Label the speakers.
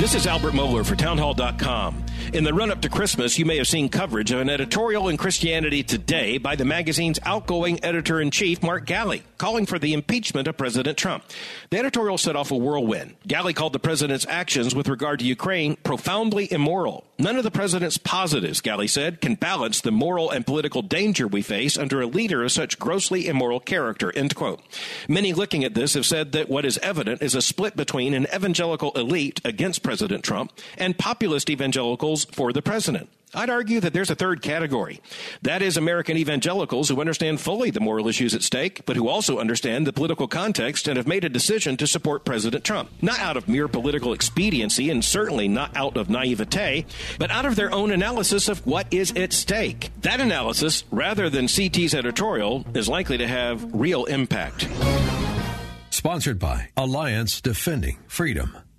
Speaker 1: This is Albert Mohler for Townhall.com. In the run up to Christmas, you may have seen coverage of an editorial in Christianity Today by the magazine's outgoing editor in chief, Mark Galli, calling for the impeachment of President Trump. The editorial set off a whirlwind. Galli called the president's actions with regard to Ukraine profoundly immoral. None of the president's positives, Galli said, can balance the moral and political danger we face under a leader of such grossly immoral character. End quote. Many looking at this have said that what is evident is a split between an evangelical elite against President Trump and populist evangelicals for the president. I'd argue that there's a third category. That is American evangelicals who understand fully the moral issues at stake, but who also understand the political context and have made a decision to support President Trump. Not out of mere political expediency and certainly not out of naivete, but out of their own analysis of what is at stake. That analysis, rather than CT's editorial, is likely to have real impact.
Speaker 2: Sponsored by Alliance Defending Freedom.